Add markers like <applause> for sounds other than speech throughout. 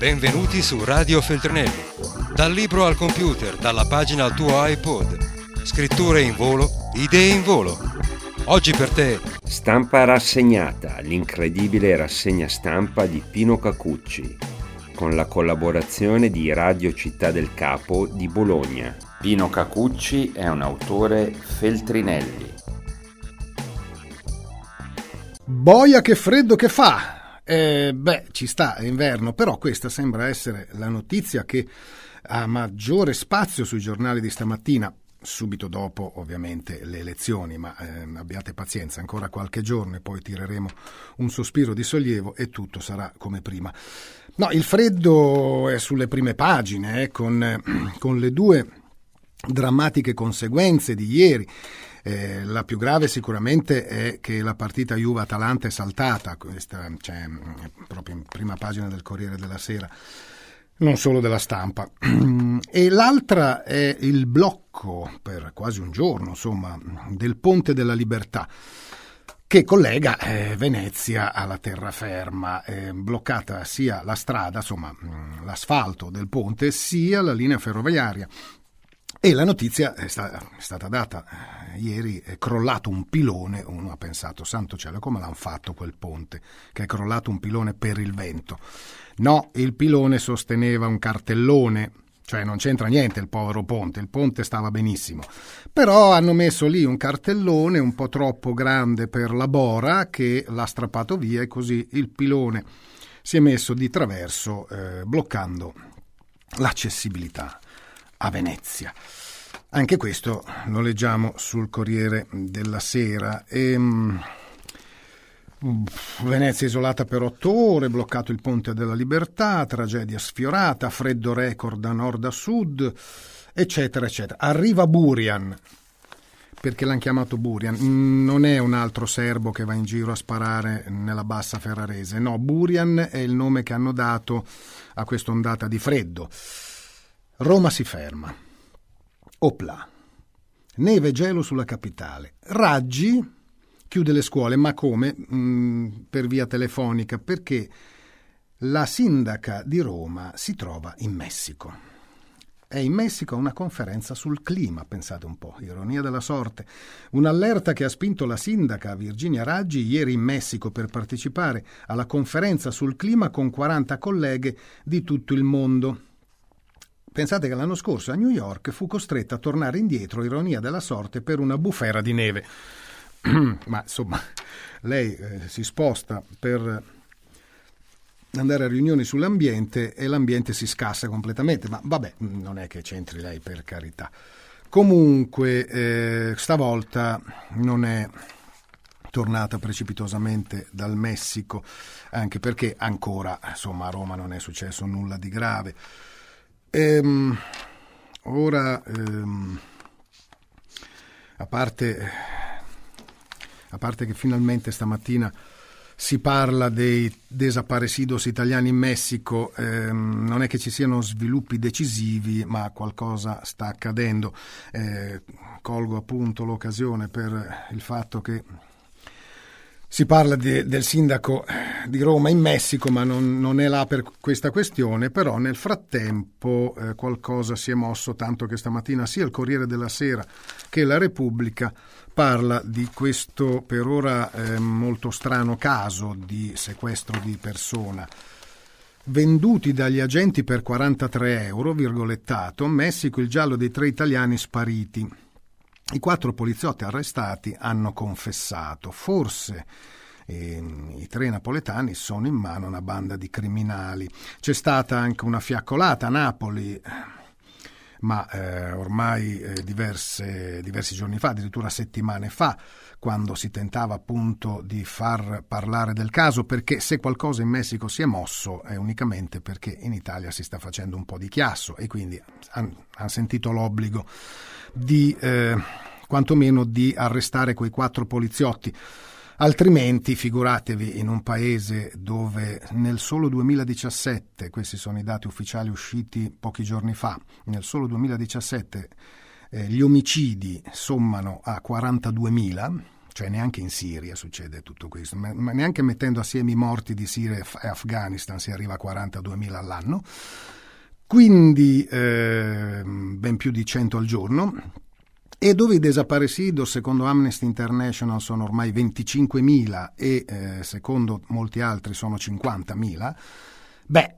Benvenuti su Radio Feltrinelli. Dal libro al computer, dalla pagina al tuo iPod. Scritture in volo, idee in volo. Oggi per te. Stampa rassegnata, l'incredibile rassegna stampa di Pino Cacucci, con la collaborazione di Radio Città del Capo di Bologna. Pino Cacucci è un autore Feltrinelli. Boia che freddo che fa! Eh, beh, ci sta, è inverno, però questa sembra essere la notizia che ha maggiore spazio sui giornali di stamattina, subito dopo ovviamente le elezioni, ma eh, abbiate pazienza, ancora qualche giorno e poi tireremo un sospiro di sollievo e tutto sarà come prima. No, il freddo è sulle prime pagine, eh, con, <clears throat> con le due drammatiche conseguenze di ieri. Eh, la più grave sicuramente è che la partita Juve-Atalanta è saltata, questa c'è proprio in prima pagina del Corriere della Sera, non solo della stampa. <clears throat> E l'altra è il blocco per quasi un giorno, insomma, del Ponte della Libertà che collega eh, Venezia alla terraferma, eh, bloccata sia la strada, insomma l'asfalto del ponte, sia la linea ferroviaria e la notizia è, sta, è stata data eh, ieri, è crollato un pilone, uno ha pensato, santo cielo, come l'hanno fatto quel ponte, che è crollato un pilone per il vento. No, il pilone sosteneva un cartellone, cioè non c'entra niente il povero ponte, il ponte stava benissimo. Però hanno messo lì un cartellone un po' troppo grande per la bora che l'ha strappato via e così il pilone si è messo di traverso eh, bloccando l'accessibilità a Venezia. Anche questo lo leggiamo sul Corriere della Sera. E, um, Venezia isolata per otto ore, bloccato il ponte della libertà, tragedia sfiorata, freddo record da nord a sud, eccetera, eccetera. Arriva Burian, perché l'hanno chiamato Burian, non è un altro serbo che va in giro a sparare nella bassa ferrarese, no, Burian è il nome che hanno dato a quest'ondata di freddo. Roma si ferma. Opla. Neve e gelo sulla capitale. Raggi chiude le scuole, ma come? Mm, per via telefonica, perché la sindaca di Roma si trova in Messico. È in Messico a una conferenza sul clima, pensate un po', ironia della sorte. Un'allerta che ha spinto la sindaca Virginia Raggi ieri in Messico per partecipare alla conferenza sul clima con 40 colleghe di tutto il mondo. Pensate che l'anno scorso a New York fu costretta a tornare indietro, ironia della sorte, per una bufera di neve. <clears throat> Ma insomma, lei eh, si sposta per andare a riunioni sull'ambiente e l'ambiente si scassa completamente. Ma vabbè, non è che c'entri lei per carità. Comunque, eh, stavolta non è tornata precipitosamente dal Messico, anche perché ancora, insomma, a Roma non è successo nulla di grave. Ehm, ora, ehm, a, parte, a parte che finalmente stamattina si parla dei desaparecidos italiani in Messico, ehm, non è che ci siano sviluppi decisivi, ma qualcosa sta accadendo. Eh, colgo appunto l'occasione per il fatto che si parla di, del sindaco di Roma in Messico, ma non, non, è là per questa questione, però nel frattempo eh, qualcosa si è mosso, tanto che stamattina sia il Corriere della Sera che la Repubblica parla di questo per ora eh, molto strano caso di sequestro di persona. Venduti dagli agenti per 43 euro, virgolettato, Messico il giallo dei tre italiani spariti. I quattro poliziotti arrestati hanno confessato, forse eh, i tre napoletani sono in mano a una banda di criminali. C'è stata anche una fiaccolata a Napoli, ma eh, ormai eh, diverse, diversi giorni fa, addirittura settimane fa, quando si tentava appunto di far parlare del caso, perché se qualcosa in Messico si è mosso è unicamente perché in Italia si sta facendo un po' di chiasso e quindi hanno han sentito l'obbligo di eh, quantomeno di arrestare quei quattro poliziotti. Altrimenti, figuratevi, in un paese dove nel solo 2017, questi sono i dati ufficiali usciti pochi giorni fa, nel solo 2017 eh, gli omicidi sommano a 42.000, cioè neanche in Siria succede tutto questo, ma, neanche mettendo assieme i morti di Siria e Afghanistan si arriva a 42.000 all'anno, quindi eh, ben più di 100 al giorno, e dove i desaparecidos secondo Amnesty International sono ormai 25.000 e eh, secondo molti altri sono 50.000, beh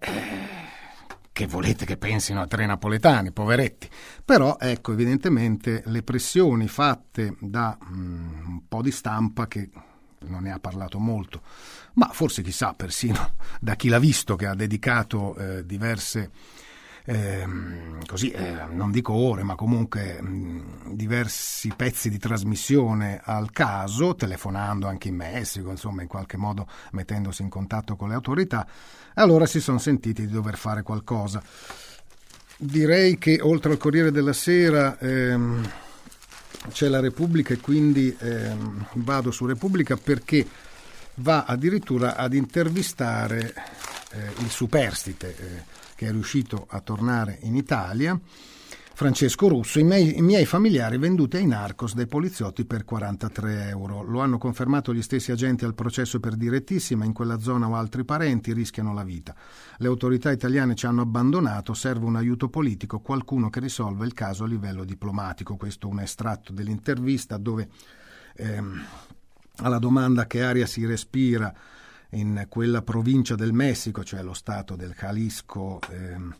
che volete che pensino a tre napoletani, poveretti. Però ecco, evidentemente le pressioni fatte da um, un po' di stampa che non ne ha parlato molto, ma forse chissà persino <laughs> da chi l'ha visto che ha dedicato eh, diverse eh, così, eh, non dico ore, ma comunque mh, diversi pezzi di trasmissione al caso, telefonando anche in Messico, insomma, in qualche modo mettendosi in contatto con le autorità, allora si sono sentiti di dover fare qualcosa. Direi che oltre al Corriere della Sera ehm, c'è la Repubblica e quindi ehm, vado su Repubblica perché va addirittura ad intervistare eh, il superstite. Eh, che è riuscito a tornare in Italia, Francesco Russo, i miei, i miei, familiari venduti ai narcos dai poliziotti per 43 euro. Lo hanno confermato gli stessi agenti al processo per direttissima, in quella zona o altri parenti rischiano la vita. Le autorità italiane ci hanno abbandonato, serve un aiuto politico, qualcuno che risolva il caso a livello diplomatico. Questo è un estratto dell'intervista dove ehm, alla domanda che aria si respira in quella provincia del Messico, cioè lo stato del Jalisco. Ehm,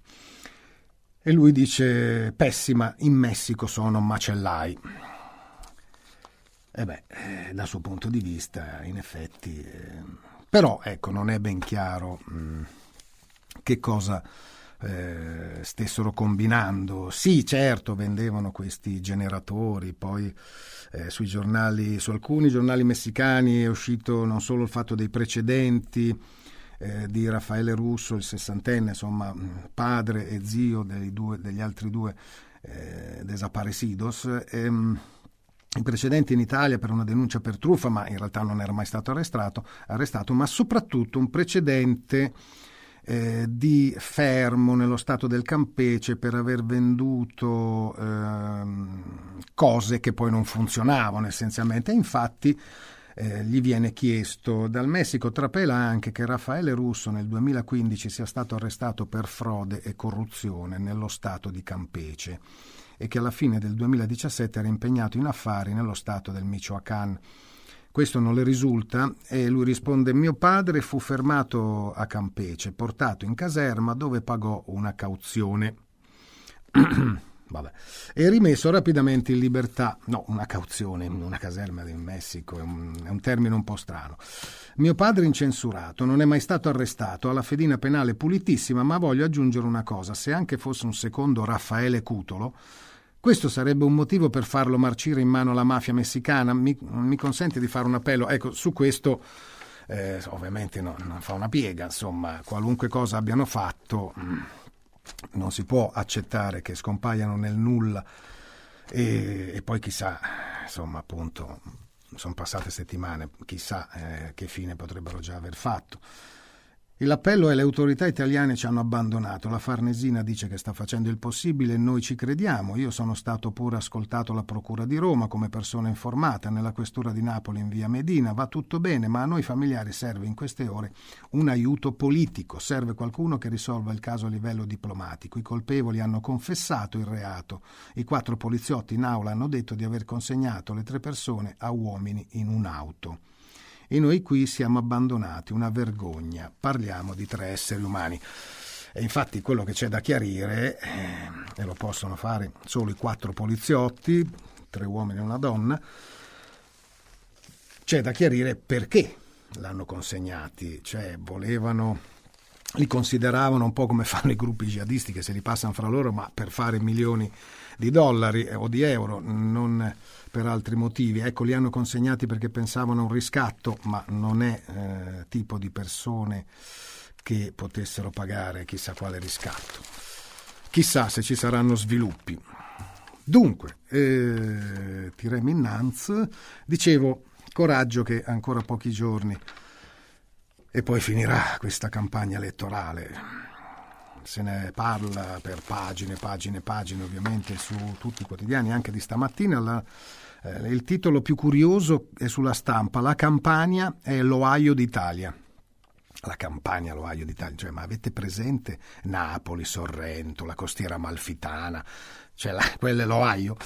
e lui dice: Pessima, in Messico sono macellai. E beh, eh, dal suo punto di vista, in effetti. Eh, però, ecco, non è ben chiaro mh, mm, che cosa eh, stessero combinando. Sì, certo, vendevano questi generatori, poi eh, sui giornali, su alcuni giornali messicani è uscito non solo il fatto dei precedenti eh, di Raffaele Russo, il sessantenne, insomma, padre e zio due, degli altri due eh, desaparecidos. Ehm, i precedenti in Italia per una denuncia per truffa, ma in realtà non era mai stato arrestato, arrestato ma soprattutto un precedente eh, di fermo nello stato del Campece per aver venduto eh, cose che poi non funzionavano essenzialmente. Infatti eh, gli viene chiesto dal Messico, trapela anche che Raffaele Russo nel 2015 sia stato arrestato per frode e corruzione nello stato di Campece e che alla fine del 2017 era impegnato in affari nello stato del Michoacán. Questo non le risulta e lui risponde mio padre fu fermato a Campece, portato in caserma dove pagò una cauzione. <clears throat> Vabbè. E rimesso rapidamente in libertà. No, una cauzione in una caserma in Messico è un, è un, termine un po' strano. Mio padre incensurato, non è mai stato arrestato, ha la fedina penale pulitissima, ma voglio aggiungere una cosa: se anche fosse un secondo Raffaele Cutolo, questo sarebbe un motivo per farlo marcire in mano alla mafia messicana? Mi, mi consente di fare un appello? Ecco, su questo eh, ovviamente no, non fa una piega, insomma, qualunque cosa abbiano fatto mm, non si può accettare che scompaiano nel nulla e, e poi chissà, insomma, appunto, sono passate settimane, chissà eh, che fine potrebbero già aver fatto. L'appello è le autorità italiane ci hanno abbandonato, la Farnesina dice che sta facendo il possibile e noi ci crediamo. Io sono stato pure ascoltato alla Procura di Roma come persona informata, nella Questura di Napoli in via Medina, va tutto bene, ma a noi familiari serve in queste ore un aiuto politico, serve qualcuno che risolva il caso a livello diplomatico. I colpevoli hanno confessato il reato, i quattro poliziotti in aula hanno detto di aver consegnato le tre persone a uomini in un'auto e noi qui siamo abbandonati, una vergogna. Parliamo di tre esseri umani. E infatti quello che c'è da chiarire, eh, e lo possono fare solo i quattro poliziotti, tre uomini e una donna, c'è da chiarire perché l'hanno consegnati, cioè volevano, li consideravano un po' come fanno i gruppi jihadisti che se li passano fra loro, ma per fare milioni di dollari o di euro, non per altri motivi. Ecco, li hanno consegnati perché pensavano a un riscatto, ma non è eh, tipo di persone che potessero pagare chissà quale riscatto. Chissà se ci saranno sviluppi. Dunque, eh, tirem innanzi, dicevo, coraggio che ancora pochi giorni e poi finirà questa campagna elettorale. Se ne parla per pagine, pagine, pagine, ovviamente su tutti i quotidiani, anche di stamattina. La, eh, il titolo più curioso è sulla stampa, La Campania è l'Ohio d'Italia la Campania, l'Ohio d'Italia, cioè, ma avete presente Napoli, Sorrento, la costiera malfitana, cioè la, quella è l'Ohio?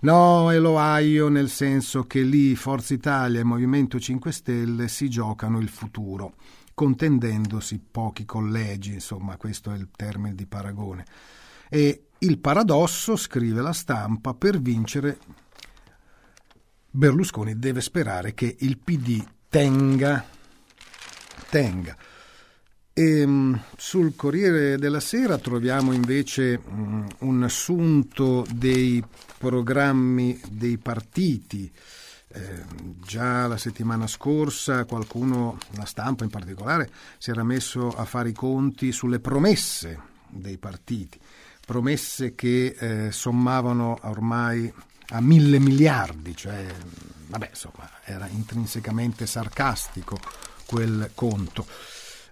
No, è l'Ohio nel senso che lì Forza Italia e Movimento 5 Stelle si giocano il futuro, contendendosi pochi collegi, insomma questo è il termine di paragone. E il paradosso, scrive la stampa, per vincere Berlusconi deve sperare che il PD tenga tenga. E, ehm, sul Corriere della Sera troviamo invece um, un assunto dei programmi dei partiti. Eh, già la settimana scorsa qualcuno, la stampa in particolare, si era messo a fare i conti sulle promesse dei partiti, promesse che eh, sommavano ormai a mille miliardi, cioè, vabbè, insomma, era intrinsecamente sarcastico quel conto.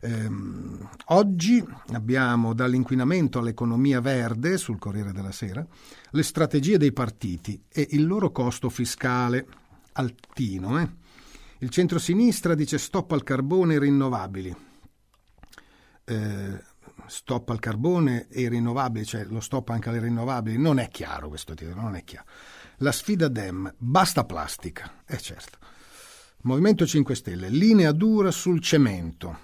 Ehm, oggi abbiamo dall'inquinamento all'economia verde sul Corriere della Sera le strategie dei partiti e il loro costo fiscale altino. Eh? Il centro-sinistra dice stop al carbone e rinnovabili. Eh, stop al carbone e rinnovabili, cioè lo stop anche alle rinnovabili, non è chiaro questo titolo, non è chiaro. La sfida Dem, basta plastica, è eh certo. Movimento 5 Stelle, linea dura sul cemento,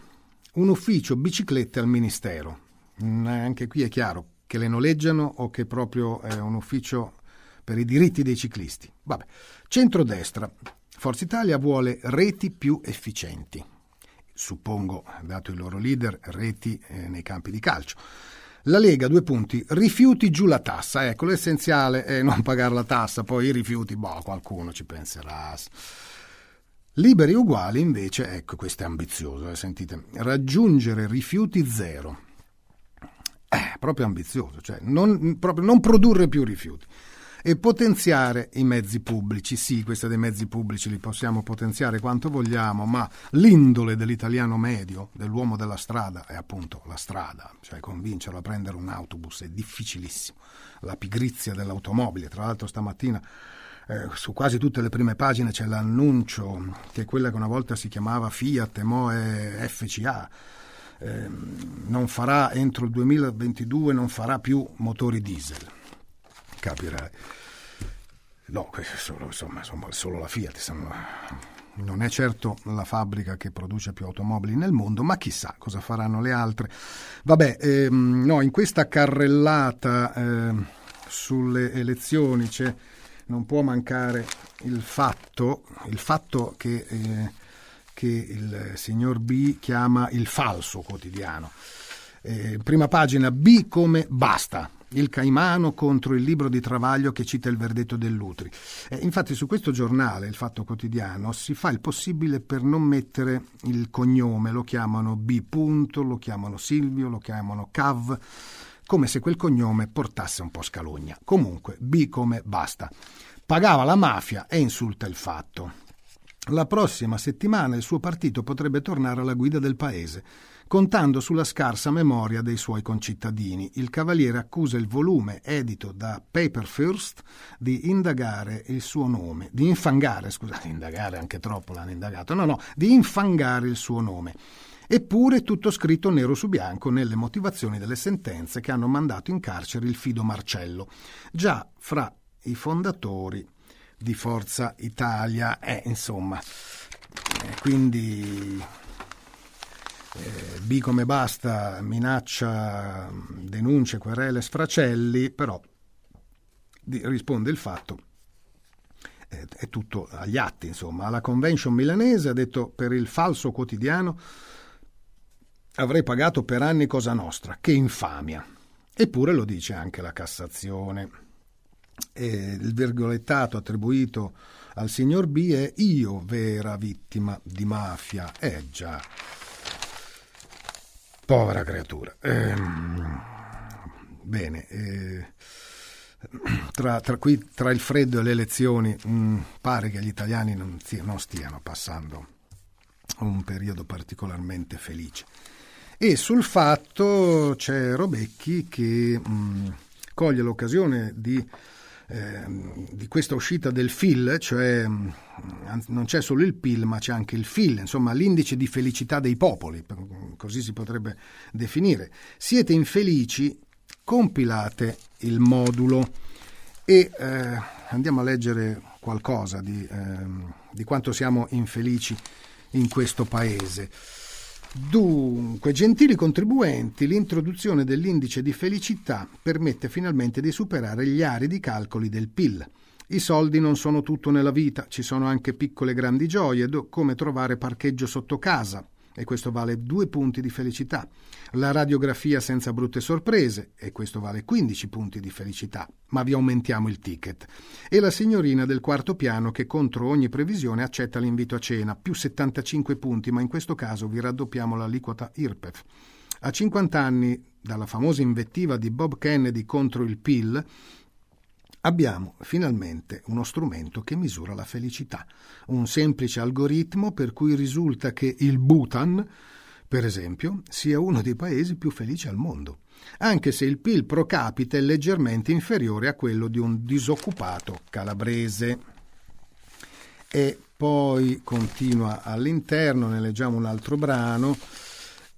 un ufficio biciclette al Ministero. Mm, anche qui è chiaro che le noleggiano o che proprio è un ufficio per i diritti dei ciclisti. Vabbè. Centrodestra, Forza Italia vuole reti più efficienti. Suppongo, dato il loro leader, reti eh, nei campi di calcio. La Lega, due punti, rifiuti giù la tassa. Ecco, l'essenziale è non pagare la tassa, poi i rifiuti, boh, qualcuno ci penserà. Liberi uguali invece, ecco questo è ambizioso, eh, sentite, raggiungere rifiuti zero. Eh, proprio ambizioso, cioè non, proprio non produrre più rifiuti e potenziare i mezzi pubblici. Sì, questi dei mezzi pubblici li possiamo potenziare quanto vogliamo, ma l'indole dell'italiano medio, dell'uomo della strada, è appunto la strada, cioè convincerlo a prendere un autobus è difficilissimo. La pigrizia dell'automobile, tra l'altro stamattina eh, su quasi tutte le prime pagine c'è l'annuncio che quella che una volta si chiamava Fiat e mo è FCA. Eh, non farà entro il 2022 non farà più motori diesel capirai no solo, insomma, solo la Fiat insomma, non è certo la fabbrica che produce più automobili nel mondo, ma chissà cosa faranno le altre. Vabbè, ehm, no, in questa carrellata eh, sulle elezioni non può mancare il fatto, il fatto che, eh, che, il signor B chiama il falso quotidiano. Eh, prima pagina B come basta, il Caimano contro il libro di Travaglio che cita il verdetto dell'Utri. Eh, infatti su questo giornale, il Fatto Quotidiano, si fa il possibile per non mettere il cognome, lo chiamano B. Punto, lo chiamano Silvio, lo chiamano Cav come se quel cognome portasse un po' scalogna. Comunque, B come basta. Pagava la mafia e insulta il fatto. La prossima settimana il suo partito potrebbe tornare alla guida del paese, contando sulla scarsa memoria dei suoi concittadini. Il Cavaliere accusa il volume edito da Paper First di indagare il suo nome, di infangare, scusate, indagare anche troppo l'hanno indagato, no, no, di infangare il suo nome. Eppure tutto scritto nero su bianco nelle motivazioni delle sentenze che hanno mandato in carcere il Fido Marcello, già fra i fondatori di Forza Italia. Eh, insomma, eh, quindi eh, B come basta, minaccia, denunce, querele, sfracelli, però risponde il fatto eh, è tutto agli atti, insomma. La convention milanese ha detto per il falso quotidiano avrei pagato per anni Cosa Nostra. Che infamia! Eppure lo dice anche la Cassazione. E il virgolettato attribuito al signor B è io vera vittima di mafia. Eh già. Povera creatura. Eh, bene. Eh, tra, tra, qui, tra, il freddo e le elezioni mh, mm, pare che gli italiani non, non stiano passando un periodo particolarmente felice. E sul fatto c'è Robecchi che mh, mm, coglie l'occasione di Ehm, di questa uscita del FIL, cioè mm, non c'è solo il PIL ma c'è anche il FIL, insomma l'indice di felicità dei popoli, così si potrebbe definire. Siete infelici, compilate il modulo e eh, andiamo a leggere qualcosa di, eh, di quanto siamo infelici in questo paese. Dunque, gentili contribuenti, l'introduzione dell'indice di felicità permette finalmente di superare gli aridi calcoli del PIL. I soldi non sono tutto nella vita, ci sono anche piccole e grandi gioie, come trovare parcheggio sotto casa, e questo vale due punti di felicità. La radiografia senza brutte sorprese, e questo vale 15 punti di felicità, ma vi aumentiamo il ticket. E la signorina del quarto piano che contro ogni previsione accetta l'invito a cena, più 75 punti, ma in questo caso vi raddoppiamo l'aliquota IRPEF. A 50 anni dalla famosa invettiva di Bob Kennedy contro il PIL, Abbiamo finalmente uno strumento che misura la felicità, un semplice algoritmo per cui risulta che il Bhutan, per esempio, sia uno dei paesi più felici al mondo, anche se il PIL pro capite è leggermente inferiore a quello di un disoccupato calabrese. E poi continua all'interno, ne leggiamo un altro brano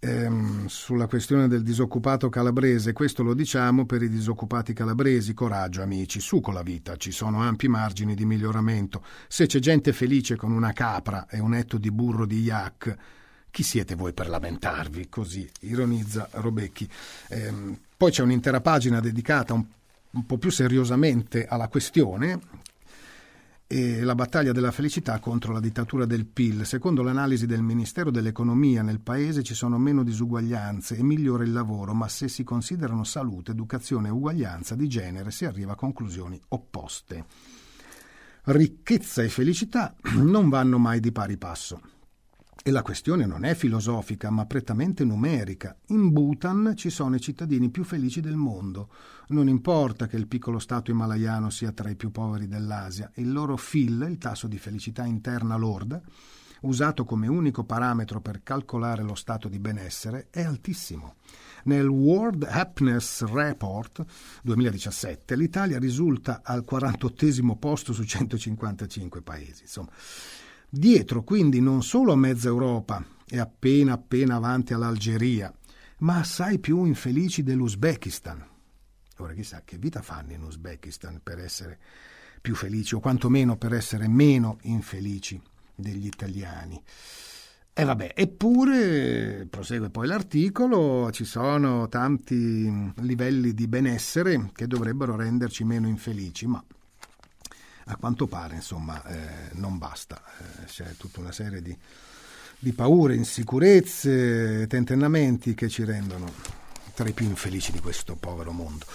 ehm, sulla questione del disoccupato calabrese, questo lo diciamo per i disoccupati calabresi, coraggio amici, su con la vita, ci sono ampi margini di miglioramento. Se c'è gente felice con una capra e un etto di burro di yak, chi siete voi per lamentarvi? Così ironizza Robecchi. Ehm, poi c'è un'intera pagina dedicata un, un po' più seriosamente alla questione, e la battaglia della felicità contro la dittatura del PIL. Secondo l'analisi del Ministero dell'Economia nel Paese ci sono meno disuguaglianze e migliora il lavoro, ma se si considerano salute, educazione e uguaglianza di genere si arriva a conclusioni opposte. Ricchezza e felicità non vanno mai di pari passo. E la questione non è filosofica, ma prettamente numerica. In Bhutan ci sono i cittadini più felici del mondo. Non importa che il piccolo stato himalayano sia tra i più poveri dell'Asia, il loro FIL, il tasso di felicità interna lorda, usato come unico parametro per calcolare lo stato di benessere, è altissimo. Nel World Happiness Report 2017 l'Italia risulta al 48 posto su 155 paesi. Insomma, Dietro quindi non solo a mezza Europa e appena appena avanti all'Algeria, ma assai più infelici dell'Uzbekistan. Ora chissà che vita fanno in Uzbekistan per essere più felici o quantomeno per essere meno infelici degli italiani. E vabbè, eppure, prosegue poi l'articolo, ci sono tanti livelli di benessere che dovrebbero renderci meno infelici, ma a quanto pare insomma eh, non basta, eh, c'è tutta una serie di, di paure, insicurezze, tentennamenti che ci rendono tra i più infelici di questo povero mondo.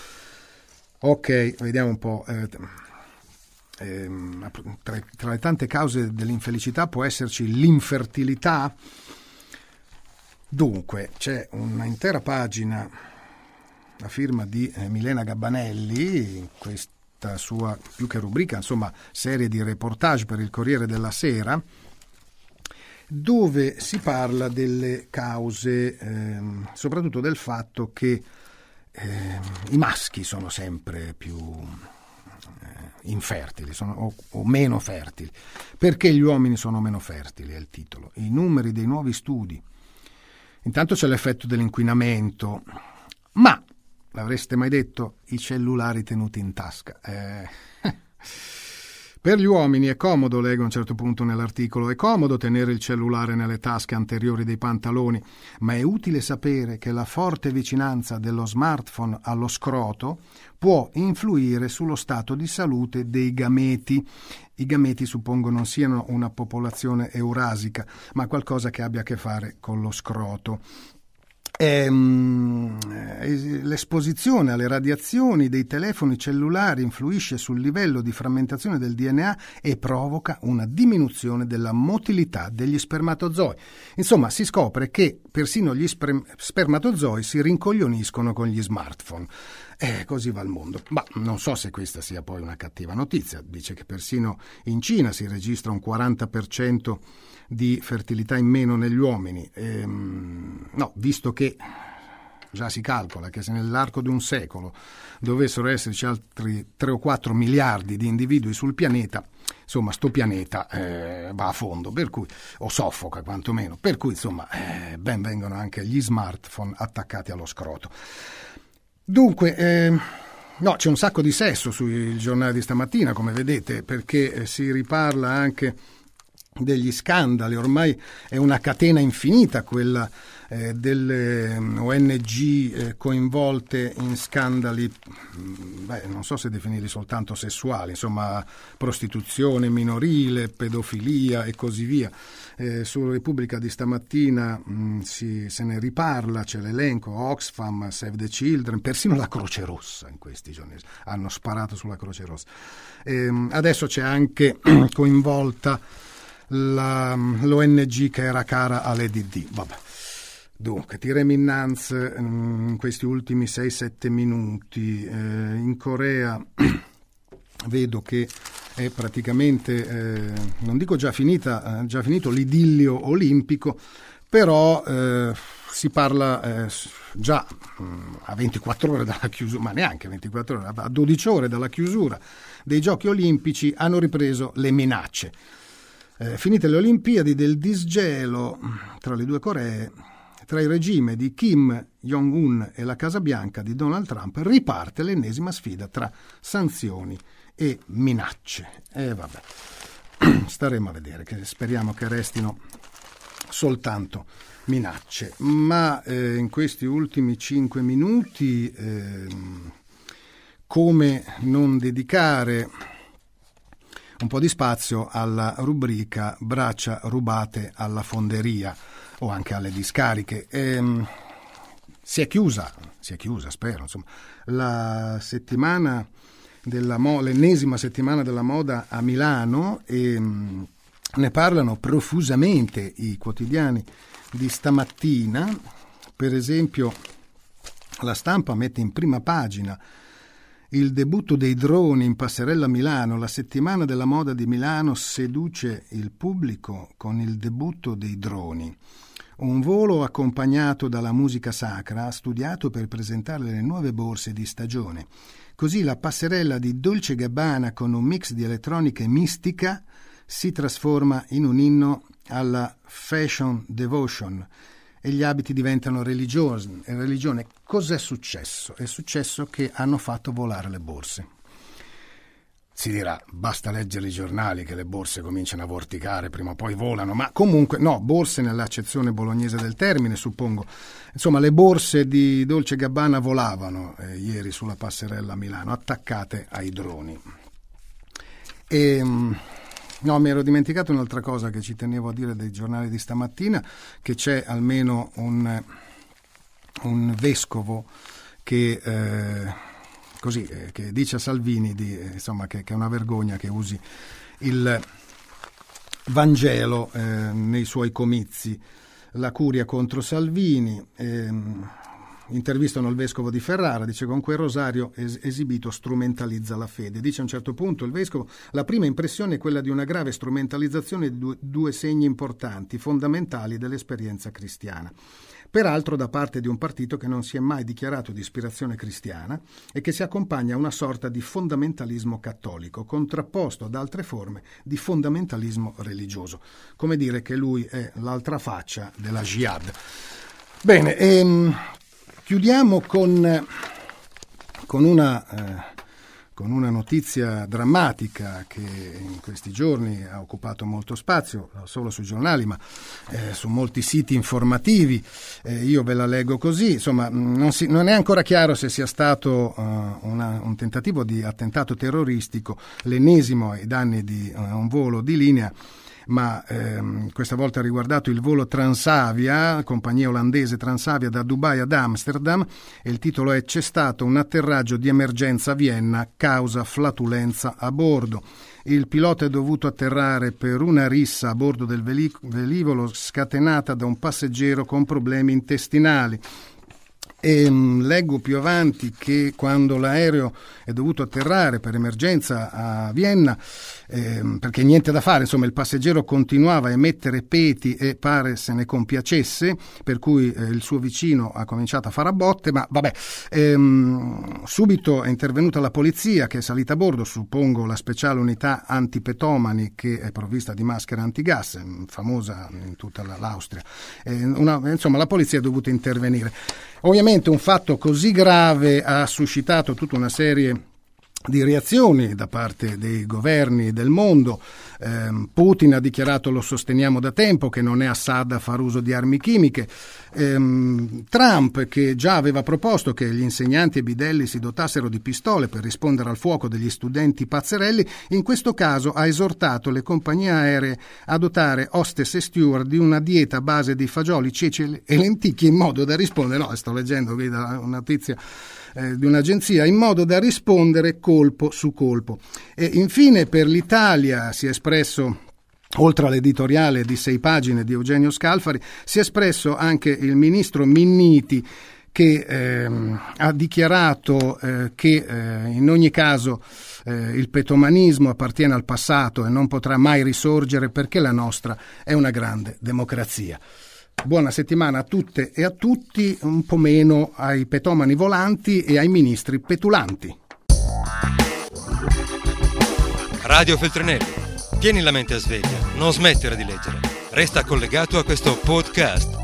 Ok, vediamo un po'. Eh, ehm, tra, tra, le tante cause dell'infelicità può esserci l'infertilità. Dunque, c'è un'intera pagina a firma di eh, Milena Gabbanelli, in questo questa sua più che rubrica, insomma, serie di reportage per il Corriere della Sera, dove si parla delle cause, ehm, soprattutto del fatto che ehm, i maschi sono sempre più eh, infertili sono, o, o, meno fertili. Perché gli uomini sono meno fertili è il titolo. I numeri dei nuovi studi. Intanto c'è l'effetto dell'inquinamento, ma L'avreste mai detto? I cellulari tenuti in tasca. Eh. <laughs> Per gli uomini è comodo, leggo a un certo punto nell'articolo, è comodo tenere il cellulare nelle tasche anteriori dei pantaloni, ma è utile sapere che la forte vicinanza dello smartphone allo scroto può influire sullo stato di salute dei gameti. I gameti suppongo non siano una popolazione eurasica, ma qualcosa che abbia a che fare con lo scroto. Ehm, eh, l'esposizione alle radiazioni dei telefoni cellulari influisce sul livello di frammentazione del DNA e provoca una diminuzione della motilità degli spermatozoi. Insomma, si scopre che persino gli sper- spermatozoi si rincoglioniscono con gli smartphone. Eh, così va il mondo. Ma non so se questa sia poi una cattiva notizia. Dice che persino in Cina si registra un 40% di fertilità in meno negli uomini. Ehm, no, visto che già si calcola che se nell'arco di un secolo dovessero esserci altri 3 o 4 miliardi di individui sul pianeta, insomma, sto pianeta eh, va a fondo, cui, o soffoca quantomeno, per cui, insomma, eh, ben vengono anche gli smartphone attaccati allo scroto. Dunque, eh, no, c'è un sacco di sesso sui giornali di stamattina, come vedete, perché eh, si riparla anche degli scandali, ormai è una catena infinita quella eh, delle mm, ONG eh, coinvolte in scandali, mm, beh, non so se definirli soltanto sessuali, insomma prostituzione minorile, pedofilia e così via. Eh, su Repubblica di stamattina mh, mm, si, se ne riparla, c'è l'elenco, Oxfam, Save the Children, persino la Croce Rossa in questi giorni hanno sparato sulla Croce Rossa. Ehm, adesso c'è anche <clears throat> coinvolta la, l'ONG che era cara all'EDD. Vabbè. Dunque, tirem innanzi mm, in questi ultimi 6-7 minuti. Eh, in Corea <clears throat> vedo che è praticamente, eh, non dico già finita, eh, già finito l'idillio olimpico, però eh, si parla eh, già mh, mm, a 24 ore dalla chiusura, ma neanche 24 ore, a 12 ore dalla chiusura dei giochi olimpici hanno ripreso le minacce eh, finite le Olimpiadi del disgelo tra le due Coree, tra il regime di Kim Jong-un e la Casa Bianca di Donald Trump, riparte l'ennesima sfida tra sanzioni e minacce. E vabbè, <clears throat> staremo a vedere, che speriamo che restino soltanto minacce. Ma eh, in questi ultimi cinque minuti, eh, come non dedicare un po' di spazio alla rubrica braccia rubate alla fonderia o anche alle discariche. Ehm, si è chiusa, si è chiusa, spero, insomma, la settimana della mo- l'ennesima settimana della moda a Milano e mh, mm, ne parlano profusamente i quotidiani di stamattina. Per esempio, la stampa mette in prima pagina il debutto dei droni in passerella Milano, la settimana della moda di Milano seduce il pubblico con il debutto dei droni. Un volo accompagnato dalla musica sacra, studiato per presentare le nuove borse di stagione. Così la passerella di Dolce Gabbana con un mix di elettronica mistica si trasforma in un inno alla fashion devotion e gli abiti diventano religione. Cos'è successo? È successo che hanno fatto volare le borse. Si dirà, basta leggere i giornali che le borse cominciano a vorticare, prima o poi volano, ma comunque no, borse nell'accezione bolognese del termine, suppongo. Insomma, le borse di Dolce Gabbana volavano eh, ieri sulla passerella a Milano, attaccate ai droni. E, ehm, No, mi ero dimenticato un'altra cosa che ci tenevo a dire dei giornali di stamattina, che c'è almeno un, un vescovo che, eh, così, eh, che, dice a Salvini di, eh, insomma, che, che, è una vergogna che usi il Vangelo eh, nei suoi comizi. La curia contro Salvini. Ehm, intervistano il vescovo di Ferrara, dice con quel rosario es- esibito strumentalizza la fede. Dice a un certo punto il vescovo, la prima impressione è quella di una grave strumentalizzazione di due, due segni importanti, fondamentali dell'esperienza cristiana peraltro da parte di un partito che non si è mai dichiarato di ispirazione cristiana e che si accompagna a una sorta di fondamentalismo cattolico, contrapposto ad altre forme di fondamentalismo religioso. Come dire che lui è l'altra faccia della jihad. Bene, ehm, Chiudiamo con, con, una, eh, con, una, notizia drammatica che in questi giorni ha occupato molto spazio, non solo sui giornali, ma eh, su molti siti informativi. Eh, io ve la leggo così. Insomma, non, si, non è ancora chiaro se sia stato uh, una, un tentativo di attentato terroristico, l'ennesimo ai danni di uh, un volo di linea ma ehm, questa volta ha riguardato il volo Transavia, compagnia olandese Transavia da Dubai ad Amsterdam e il titolo è C'è stato un atterraggio di emergenza a Vienna causa flatulenza a bordo. Il pilota è dovuto atterrare per una rissa a bordo del velivolo scatenata da un passeggero con problemi intestinali. E mh, leggo più avanti che quando l'aereo è dovuto atterrare per emergenza a Vienna, ehm, perché niente da fare, insomma il passeggero continuava a emettere peti e pare se ne compiacesse, per cui eh, il suo vicino ha cominciato a fare a botte, ma vabbè, ehm, subito è intervenuta la polizia che è salita a bordo, suppongo la speciale unità antipetomani che è provvista di maschera antigas, famosa in tutta l'Austria. Eh, una, insomma la polizia è dovuta intervenire. Ovviamente un fatto così grave ha suscitato tutta una serie di reazioni da parte dei governi del mondo. Eh, Putin ha dichiarato lo sosteniamo da tempo che non è Assad a far uso di armi chimiche. Eh, Trump che già aveva proposto che gli insegnanti e bidelli si dotassero di pistole per rispondere al fuoco degli studenti pazzerelli, in questo caso ha esortato le compagnie aeree a dotare hostess e steward di una dieta a base di fagioli, ceci e lenticchie in modo da rispondere, no, sto leggendo qui da una notizia eh, di un'agenzia in modo da rispondere colpo su colpo. E infine per l'Italia si è espresso Oltre all'editoriale di sei pagine di Eugenio Scalfari, si è espresso anche il ministro Minniti che ehm, ha dichiarato eh, che eh, in ogni caso eh, il petomanismo appartiene al passato e non potrà mai risorgere perché la nostra è una grande democrazia. Buona settimana a tutte e a tutti, un po' meno ai petomani volanti e ai ministri petulanti. Radio Feltrinelli, tieni la mente a sveglia, non smettere di leggere. Resta collegato a questo podcast.